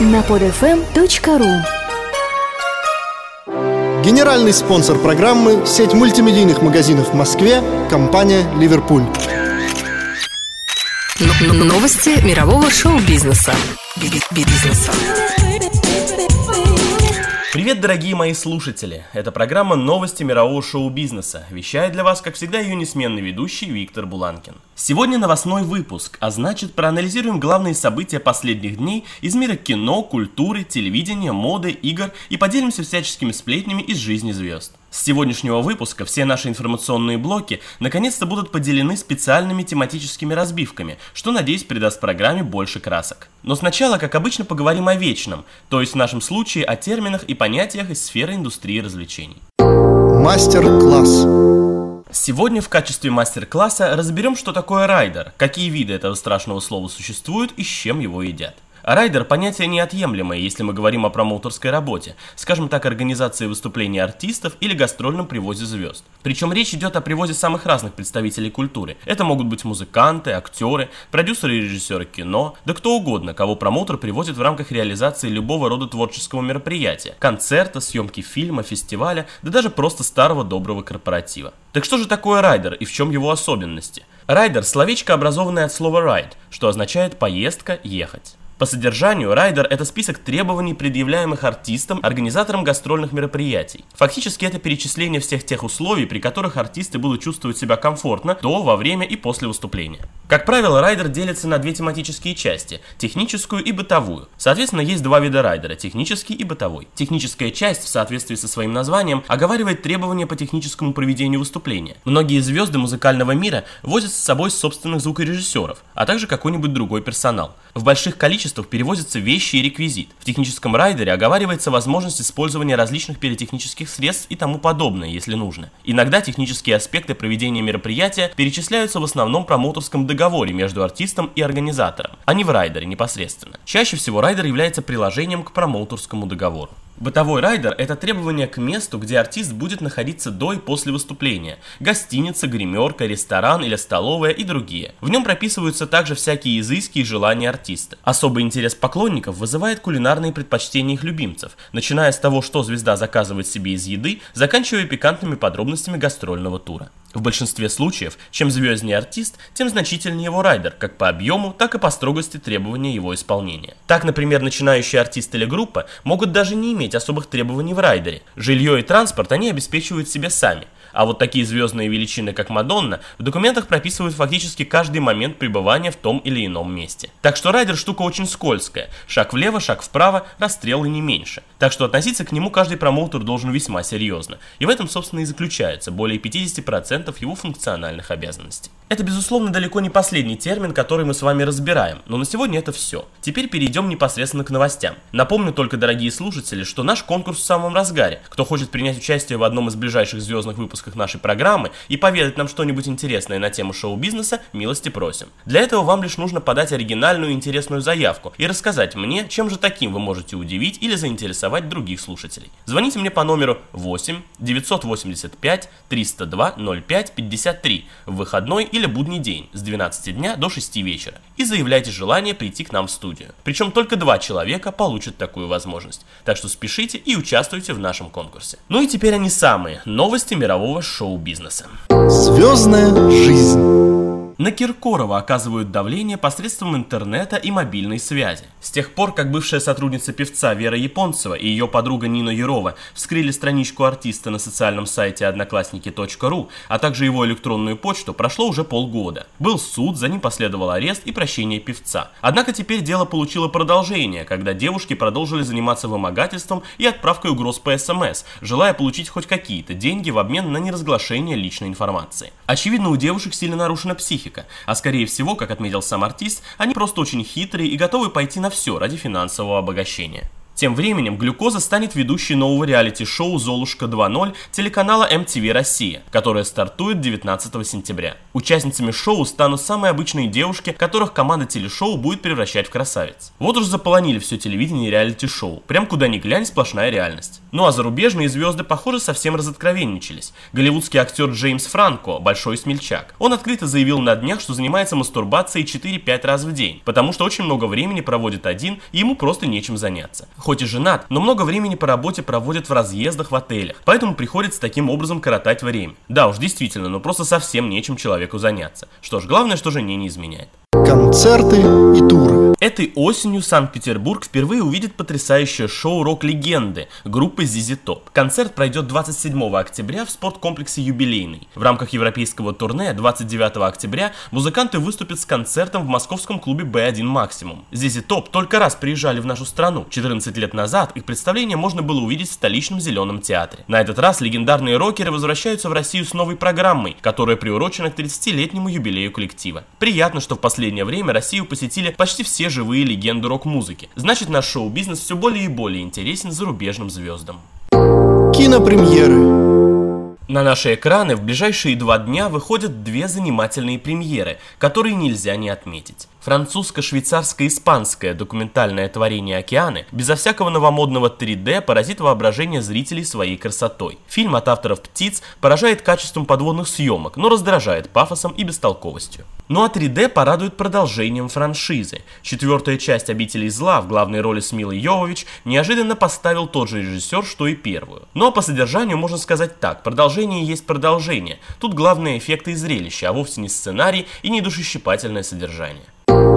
на podfm.ru Генеральный спонсор программы – сеть мультимедийных магазинов в Москве, компания «Ливерпуль». Новости мирового шоу-бизнеса. Бизнеса. Привет, дорогие мои слушатели! Это программа «Новости мирового шоу-бизнеса». Вещает для вас, как всегда, ее несменный ведущий Виктор Буланкин. Сегодня новостной выпуск, а значит, проанализируем главные события последних дней из мира кино, культуры, телевидения, моды, игр и поделимся всяческими сплетнями из жизни звезд. С сегодняшнего выпуска все наши информационные блоки наконец-то будут поделены специальными тематическими разбивками, что, надеюсь, придаст программе больше красок. Но сначала, как обычно, поговорим о вечном, то есть в нашем случае о терминах и понятиях из сферы индустрии развлечений. Мастер-класс. Сегодня в качестве мастер-класса разберем, что такое райдер, какие виды этого страшного слова существуют и с чем его едят. Райдер – понятие неотъемлемое, если мы говорим о промоутерской работе, скажем так, организации выступлений артистов или гастрольном привозе звезд. Причем речь идет о привозе самых разных представителей культуры. Это могут быть музыканты, актеры, продюсеры и режиссеры кино, да кто угодно, кого промоутер привозит в рамках реализации любого рода творческого мероприятия – концерта, съемки фильма, фестиваля, да даже просто старого доброго корпоратива. Так что же такое райдер и в чем его особенности? Райдер – словечко, образованное от слова ride, что означает поездка, ехать. По содержанию, райдер – это список требований, предъявляемых артистом организаторам гастрольных мероприятий. Фактически это перечисление всех тех условий, при которых артисты будут чувствовать себя комфортно до, во время и после выступления. Как правило, райдер делится на две тематические части – техническую и бытовую. Соответственно, есть два вида райдера – технический и бытовой. Техническая часть, в соответствии со своим названием, оговаривает требования по техническому проведению выступления. Многие звезды музыкального мира возят с собой собственных звукорежиссеров, а также какой-нибудь другой персонал. В больших количествах количествах перевозятся вещи и реквизит. В техническом райдере оговаривается возможность использования различных пиротехнических средств и тому подобное, если нужно. Иногда технические аспекты проведения мероприятия перечисляются в основном промоутерском договоре между артистом и организатором, а не в райдере непосредственно. Чаще всего райдер является приложением к промоутерскому договору. Бытовой райдер – это требование к месту, где артист будет находиться до и после выступления. Гостиница, гримерка, ресторан или столовая и другие. В нем прописываются также всякие изыски и желания артиста. Особый интерес поклонников вызывает кулинарные предпочтения их любимцев, начиная с того, что звезда заказывает себе из еды, заканчивая пикантными подробностями гастрольного тура. В большинстве случаев, чем звезднее артист, тем значительнее его райдер, как по объему, так и по строгости требования его исполнения. Так, например, начинающий артист или группа могут даже не иметь особых требований в райдере. Жилье и транспорт они обеспечивают себе сами. А вот такие звездные величины, как Мадонна, в документах прописывают фактически каждый момент пребывания в том или ином месте. Так что райдер штука очень скользкая. Шаг влево, шаг вправо, расстрел и не меньше. Так что относиться к нему каждый промоутер должен весьма серьезно. И в этом, собственно, и заключается более 50% его функциональных обязанностей. Это, безусловно, далеко не последний термин, который мы с вами разбираем, но на сегодня это все. Теперь перейдем непосредственно к новостям. Напомню только, дорогие слушатели, что наш конкурс в самом разгаре. Кто хочет принять участие в одном из ближайших звездных выпусках нашей программы и поведать нам что-нибудь интересное на тему шоу-бизнеса, милости просим. Для этого вам лишь нужно подать оригинальную интересную заявку и рассказать мне, чем же таким вы можете удивить или заинтересовать других слушателей. Звоните мне по номеру 8 985 302 05 53 в выходной или будний день с 12 дня до 6 вечера и заявляйте желание прийти к нам в студию. Причем только два человека получат такую возможность. Так что спешите и участвуйте в нашем конкурсе. Ну и теперь они самые новости мирового шоу-бизнеса. Звездная жизнь. На Киркорова оказывают давление посредством интернета и мобильной связи. С тех пор, как бывшая сотрудница певца Вера Японцева и ее подруга Нина Ярова вскрыли страничку артиста на социальном сайте одноклассники.ру, а также его электронную почту, прошло уже полгода. Был суд, за ним последовал арест и прощение певца. Однако теперь дело получило продолжение, когда девушки продолжили заниматься вымогательством и отправкой угроз по СМС, желая получить хоть какие-то деньги в обмен на неразглашение личной информации. Очевидно, у девушек сильно нарушена психика психика, а скорее всего, как отметил сам артист, они просто очень хитрые и готовы пойти на все ради финансового обогащения. Тем временем глюкоза станет ведущей нового реалити-шоу «Золушка 2.0» телеканала MTV Россия, которое стартует 19 сентября. Участницами шоу станут самые обычные девушки, которых команда телешоу будет превращать в красавиц. Вот уж заполонили все телевидение реалити-шоу. Прям куда ни глянь, сплошная реальность. Ну а зарубежные звезды, похоже, совсем разоткровенничались. Голливудский актер Джеймс Франко – большой смельчак. Он открыто заявил на днях, что занимается мастурбацией 4-5 раз в день, потому что очень много времени проводит один, и ему просто нечем заняться. Хоть и женат, но много времени по работе проводит в разъездах в отелях, поэтому приходится таким образом коротать время. Да уж, действительно, но просто совсем нечем человеку заняться. Что ж, главное, что жене не изменяет. Концерты и туры. Этой осенью Санкт-Петербург впервые увидит потрясающее шоу рок-легенды группы ZZ Top. Концерт пройдет 27 октября в спорткомплексе «Юбилейный». В рамках европейского турне 29 октября музыканты выступят с концертом в московском клубе B1 Максимум. ZZ Top только раз приезжали в нашу страну. 14 лет назад их представление можно было увидеть в столичном Зеленом театре. На этот раз легендарные рокеры возвращаются в Россию с новой программой, которая приурочена к 30-летнему юбилею коллектива. Приятно, что в последнее время Россию посетили почти все живые легенды рок-музыки. Значит, наш шоу-бизнес все более и более интересен зарубежным звездам. Кинопремьеры. На наши экраны в ближайшие два дня выходят две занимательные премьеры, которые нельзя не отметить. Французско-швейцарско-испанское документальное творение «Океаны» безо всякого новомодного 3D поразит воображение зрителей своей красотой. Фильм от авторов «Птиц» поражает качеством подводных съемок, но раздражает пафосом и бестолковостью. Ну а 3D порадует продолжением франшизы. Четвертая часть «Обителей зла» в главной роли с Милой Йовович неожиданно поставил тот же режиссер, что и первую. Но по содержанию можно сказать так, продолжение есть продолжение. Тут главные эффекты и зрелища, а вовсе не сценарий и не душещипательное содержание.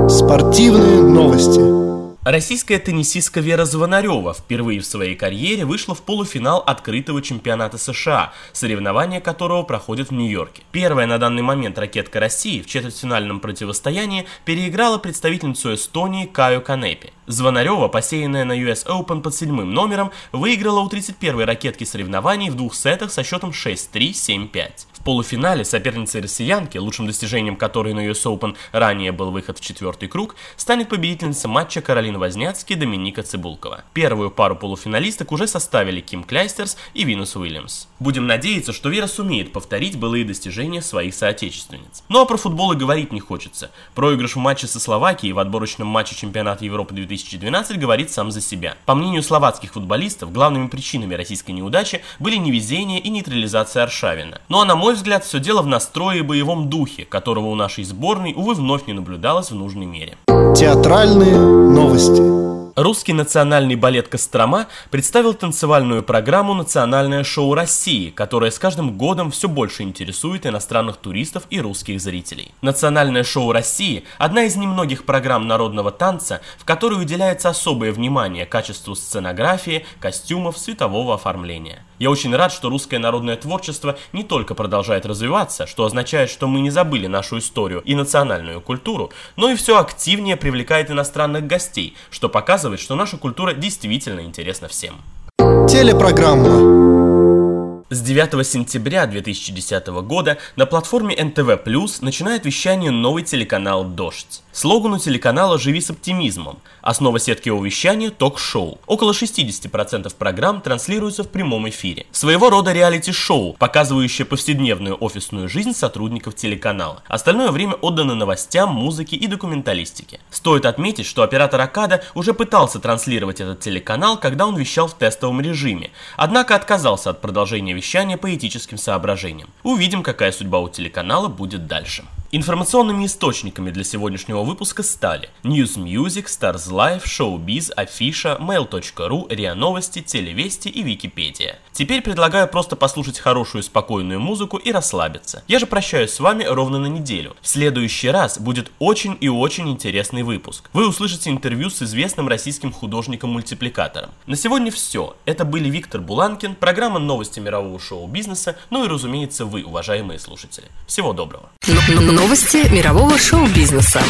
Спортивные новости. Российская теннисистка Вера Звонарева впервые в своей карьере вышла в полуфинал открытого чемпионата США, соревнования которого проходят в Нью-Йорке. Первая на данный момент ракетка России в четвертьфинальном противостоянии переиграла представительницу Эстонии Каю Канепи. Звонарева, посеянная на US Open под седьмым номером, выиграла у 31-й ракетки соревнований в двух сетах со счетом 6-3, 7-5 полуфинале соперницей россиянки, лучшим достижением которой на US Open ранее был выход в четвертый круг, станет победительница матча Каролина Возняцки и Доминика Цибулкова. Первую пару полуфиналисток уже составили Ким Кляйстерс и Винус Уильямс. Будем надеяться, что Вера сумеет повторить былые достижения своих соотечественниц. Ну а про футбол и говорить не хочется. Проигрыш в матче со Словакией в отборочном матче чемпионата Европы 2012 говорит сам за себя. По мнению словацких футболистов, главными причинами российской неудачи были невезение и нейтрализация Аршавина. Ну а на мой взгляд, все дело в настрое и боевом духе, которого у нашей сборной, увы, вновь не наблюдалось в нужной мере. Театральные новости. Русский национальный балет «Кострома» представил танцевальную программу «Национальное шоу России», которая с каждым годом все больше интересует иностранных туристов и русских зрителей. «Национальное шоу России» – одна из немногих программ народного танца, в которой уделяется особое внимание качеству сценографии, костюмов, светового оформления. Я очень рад, что русское народное творчество не только продолжает развиваться, что означает, что мы не забыли нашу историю и национальную культуру, но и все активнее привлекает иностранных гостей, что показывает, что наша культура действительно интересна всем. Телепрограмма. С 9 сентября 2010 года на платформе НТВ Плюс начинает вещание новый телеканал «Дождь». Слогану телеканала «Живи с оптимизмом». Основа сетки его вещания – ток-шоу. Около 60% программ транслируются в прямом эфире. Своего рода реалити-шоу, показывающее повседневную офисную жизнь сотрудников телеканала. Остальное время отдано новостям, музыке и документалистике. Стоит отметить, что оператор Акада уже пытался транслировать этот телеканал, когда он вещал в тестовом режиме, однако отказался от продолжения вещания по соображениям. Увидим, какая судьба у телеканала будет дальше. Информационными источниками для сегодняшнего выпуска стали News Music, Stars Life, Showbiz, Афиша, Mail.ru, РИА Новости, Телевести и Википедия. Теперь предлагаю просто послушать хорошую спокойную музыку и расслабиться. Я же прощаюсь с вами ровно на неделю. В следующий раз будет очень и очень интересный выпуск. Вы услышите интервью с известным российским художником-мультипликатором. На сегодня все. Это были Виктор Буланкин, программа «Новости мирового шоу-бизнеса», ну и, разумеется, вы, уважаемые слушатели. Всего доброго. Новости мирового шоу-бизнеса.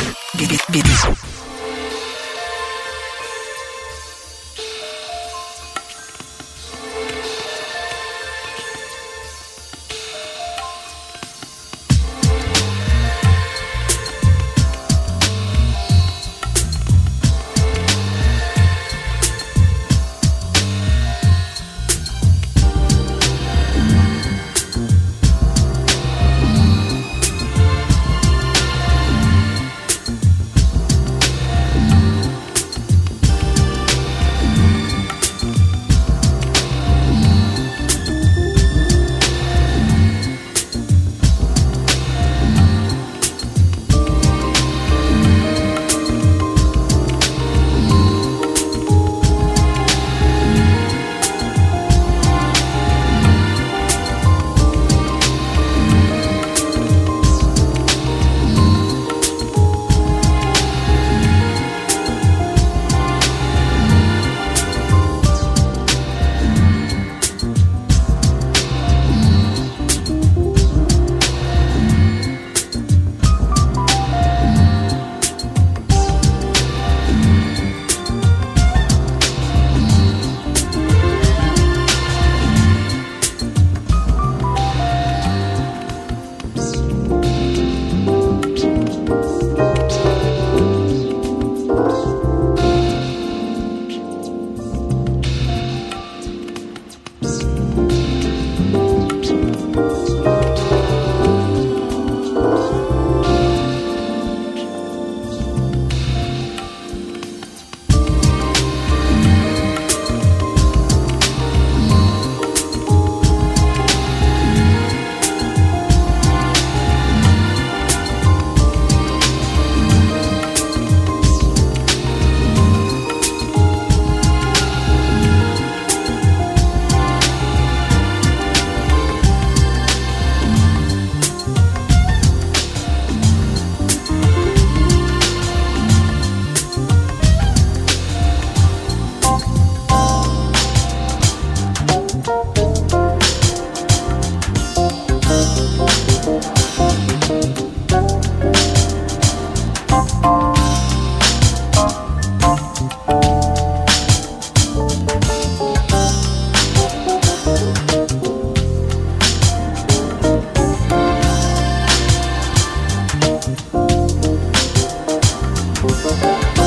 Música